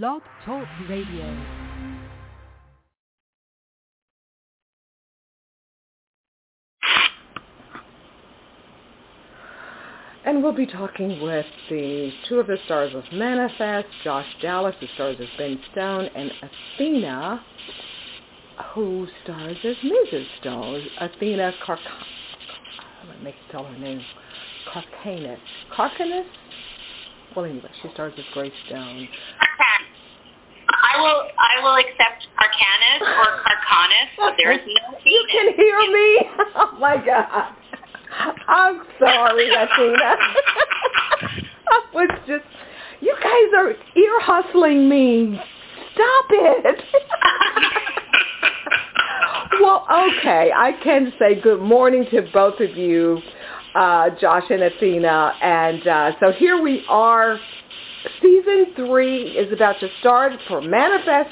Blog Talk Radio. And we'll be talking with the two of the stars of Manifest, Josh Dallas, who stars as Ben Stone, and Athena, who stars as Mrs. Stone. Athena Carc... Let me tell her name. Carcanus. Carcanus? Well, anyway, she stars as Grace Stone. I will I will accept Carcanus or Carcanus, there is no You can hear me? Oh my God. I'm sorry, Athena. I was just, you guys are ear hustling me. Stop it. well, okay. I can say good morning to both of you, uh, Josh and Athena. And uh, so here we are. Season three is about to start for Manifest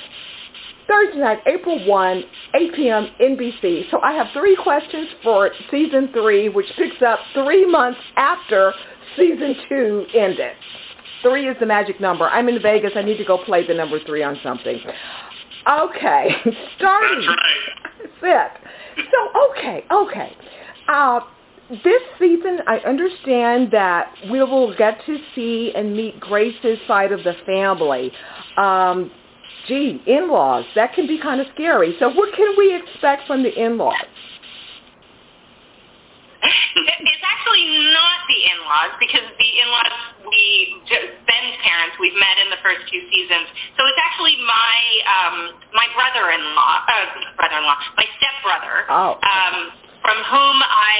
Thursday night, April 1, 8 p.m. NBC. So I have three questions for season three, which picks up three months after season two ended. Three is the magic number. I'm in Vegas. I need to go play the number three on something. Okay, starting. That's right. That's it. So, okay, okay. Uh, this season, I understand that we will get to see and meet Grace's side of the family. Um, gee, in-laws, that can be kind of scary. So what can we expect from the in-laws? It's actually not the in-laws because the in-laws, we Ben's parents, we've met in the first two seasons. So it's actually my um, my brother-in-law, uh, brother-in-law, my stepbrother, Oh. um, from whom I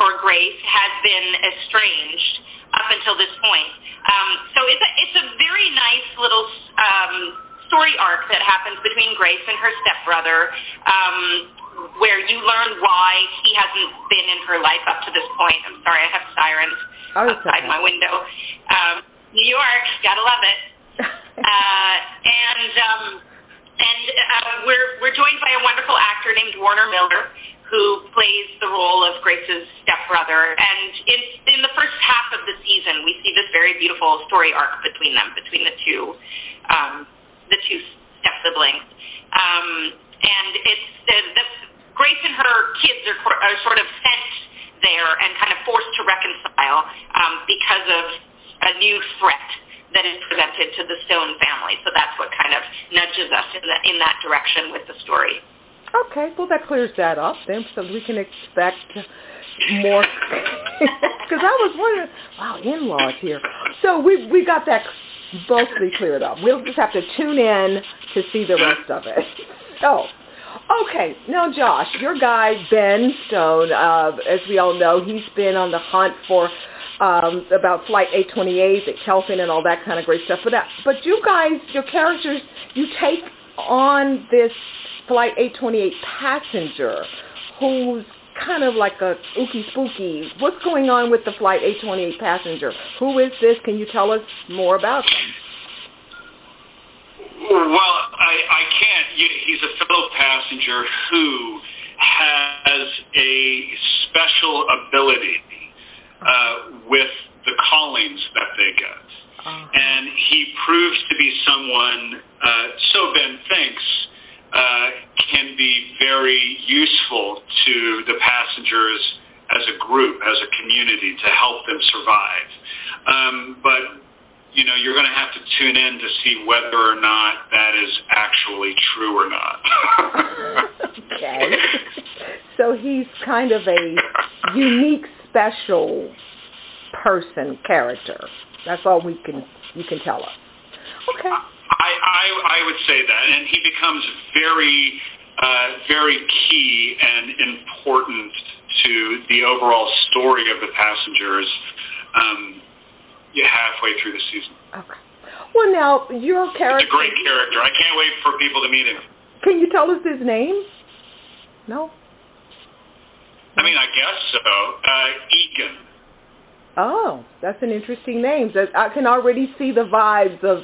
or Grace has been estranged up until this point. Um, so it's a it's a very nice little um, story arc that happens between Grace and her stepbrother. Um, where you learn why he hasn't been in her life up to this point. I'm sorry, I have sirens Oh, outside okay. my window. Um, New York, gotta love it. Uh, and um, and uh, we're we're joined by a wonderful actor named Warner Miller, who plays the role of Grace's stepbrother. And in in the first half of the season, we see this very beautiful story arc between them, between the two um, the two step siblings. Um, and it's the, the Grace and her kids are, are sort of sent there and kind of forced to reconcile um, because of a new threat that is presented to the Stone family. So that's what kind of nudges us in, the, in that direction with the story. Okay, well that clears that up then, so we can expect more. Because I was wondering, wow, in-laws here. So we we got that mostly cleared up. We'll just have to tune in to see the rest of it. So, okay, now Josh, your guy Ben Stone, uh, as we all know, he's been on the hunt for um, about Flight 828, the Kelvin and all that kind of great stuff. But that, but you guys, your characters, you take on this Flight 828 passenger who's kind of like a ooky spooky. What's going on with the Flight 828 passenger? Who is this? Can you tell us more about them? Well, I, I can't. He's a fellow passenger who has a special ability uh, with the callings that they get. Uh, And he proves to be someone, uh, so Ben thinks, uh, can be very useful to the passengers as a group, as a community, to help them survive. Um, but you know, you're going to have to tune in to see whether or not that is actually true or not. okay. So he's kind of a unique, special person character. That's all we can you can tell us. Okay. I, I, I would say that, and he becomes very, uh, very key and important to the overall story of the passengers um, halfway through the season. Okay. Well, now your character. It's a great character. I can't wait for people to meet him. Can you tell us his name? No. I mean, I guess so. Uh, Eagan. Oh, that's an interesting name. I can already see the vibes of,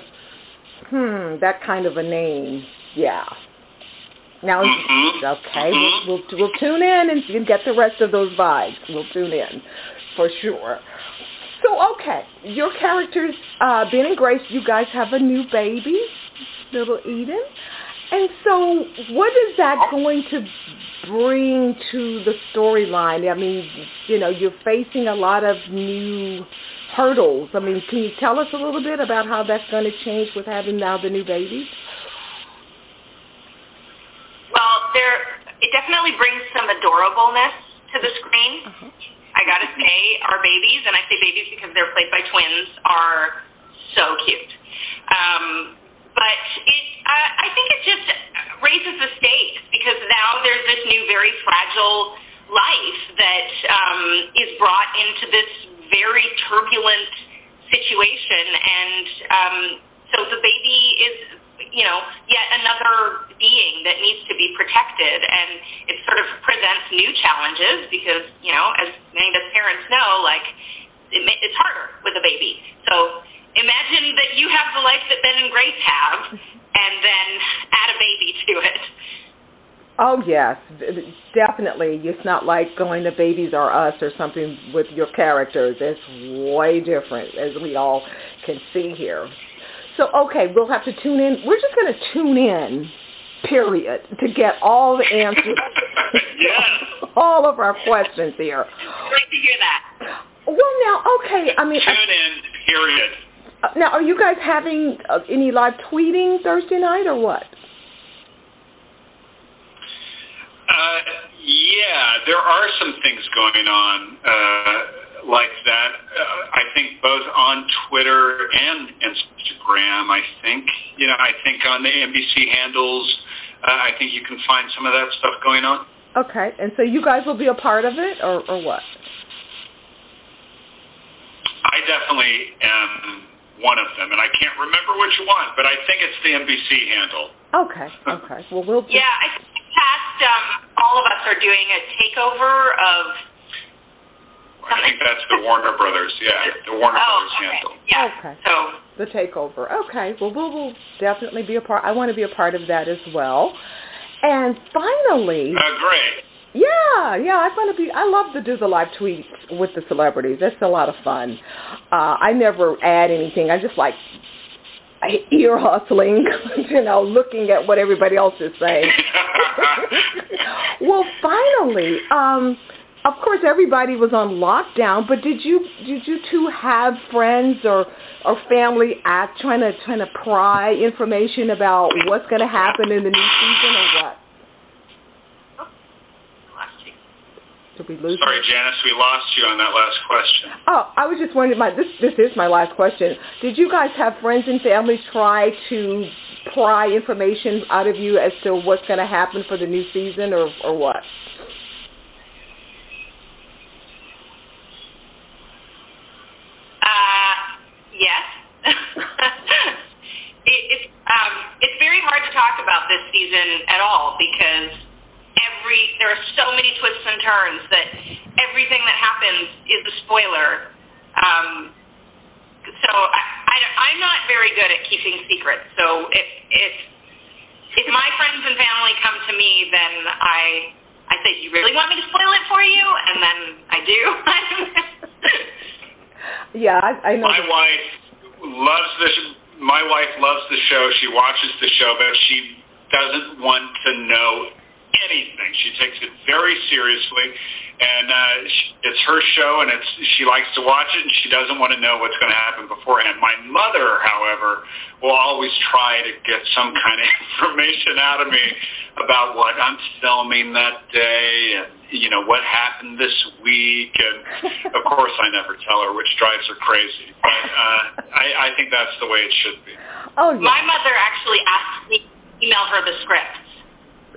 hmm, that kind of a name. Yeah. Now, Mhm. okay, Mhm. we'll, we'll we'll tune in and, and get the rest of those vibes. We'll tune in for sure. So, okay, your characters, uh, Ben and Grace, you guys have a new baby. little Eden. And so what is that going to bring to the storyline? I mean, you know, you're facing a lot of new hurdles. I mean, can you tell us a little bit about how that's going to change with having now the new babies? Well, there it definitely brings some adorableness to the screen. Uh-huh. I gotta say, our babies, and I say babies because they're played by twins, are so cute. Um, but it, uh, I think it just raises the stakes because now there's this new, very fragile life that um, is brought into this very turbulent situation, and um, so the baby is, you know, yet another being that needs to be protected, and it sort of presents new challenges because, you know, as many of us parents know, like it, it's harder with a baby. So imagine that you have the life that Ben and Grace have, and then add a baby to it. Oh yes, definitely. It's not like going to Babies R Us or something with your characters. It's way different, as we all can see here. So okay, we'll have to tune in. We're just going to tune in, period, to get all the answers. yes. all of our questions here. Great to hear that. Well, now, okay. I mean, tune in, period. Uh, now, are you guys having uh, any live tweeting Thursday night or what? Uh, yeah, there are some things going on uh, like that. Uh, I think both on Twitter and Instagram. I think you know. I think on the NBC handles. Uh, I think you can find some of that stuff going on. Okay, and so you guys will be a part of it, or, or what? I definitely am one of them, and I can't remember which one, but I think it's the NBC handle. Okay, okay. Well, we'll. Just... Yeah, I think past um, all of us are doing a takeover of. I think that's the Warner Brothers. Yeah, the Warner oh, Brothers okay. handle. Yeah. Okay. So the takeover. Okay. Well, we'll, we'll definitely be a part. I want to be a part of that as well. And finally. Uh, great. Yeah, yeah, I want to be. I love to do the live tweets with the celebrities. That's a lot of fun. Uh, I never add anything. I just like ear hustling, you know, looking at what everybody else is saying. well, finally, um, of course, everybody was on lockdown. But did you did you two have friends or or family at trying to trying to pry information about what's going to happen in the new season or what? Did we lose? Sorry, Janice, we lost you on that last question. Oh, I was just wondering. My this this is my last question. Did you guys have friends and family try to pry information out of you as to what's going to happen for the new season, or or what? Uh, yes. it, it's um, it's very hard to talk about this season at all because every there are so many twists and turns that everything that happens is a spoiler. Um, so I, I'm not very good at keeping secrets. So if if if my friends and family come to me, then I I say, "You really want me to spoil it for you?" And then I do. yeah, I, I know. My wife loves the. My wife loves the show. She watches the show, but she doesn't want to know anything. She takes it very seriously, and uh, she, it's her show, and it's she likes to watch it, and she doesn't want to know what's going to happen beforehand. My mother, however, will always try to get some kind of information out of me about what I'm filming that day, and you know what happened this week, and of course I never tell her, which drives her crazy. But uh, I, I think that's the way it should be. Oh, yeah. My mother actually asked me to email her the script.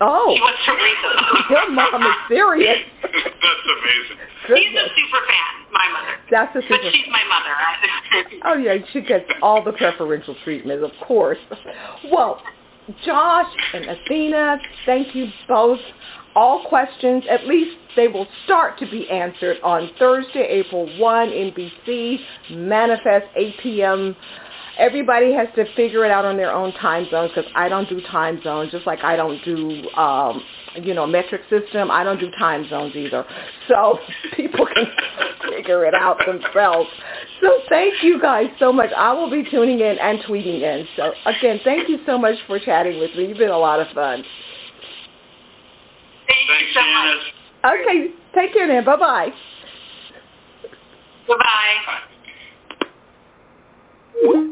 Oh. She wants to read. Your mom is serious. That's amazing. She's a super fan, my mother. That's a super But she's my mother. oh, yeah, she gets all the preferential treatment, of course. Well, Josh and Athena, thank you both. All questions, at least they will start to be answered on Thursday, April 1, NBC, Manifest, 8 p.m. everybody has to figure it out on their own time zones because I don't do time zones, just like I don't do, um, you know, metric system. I don't do time zones either. So people can figure it out themselves. So thank you guys so much. I will be tuning in and tweeting in. So again, thank you so much for chatting with me. You've been a lot of fun. Thank Thanks, you so much. Okay, take care then. Bye-bye. Goodbye. Bye.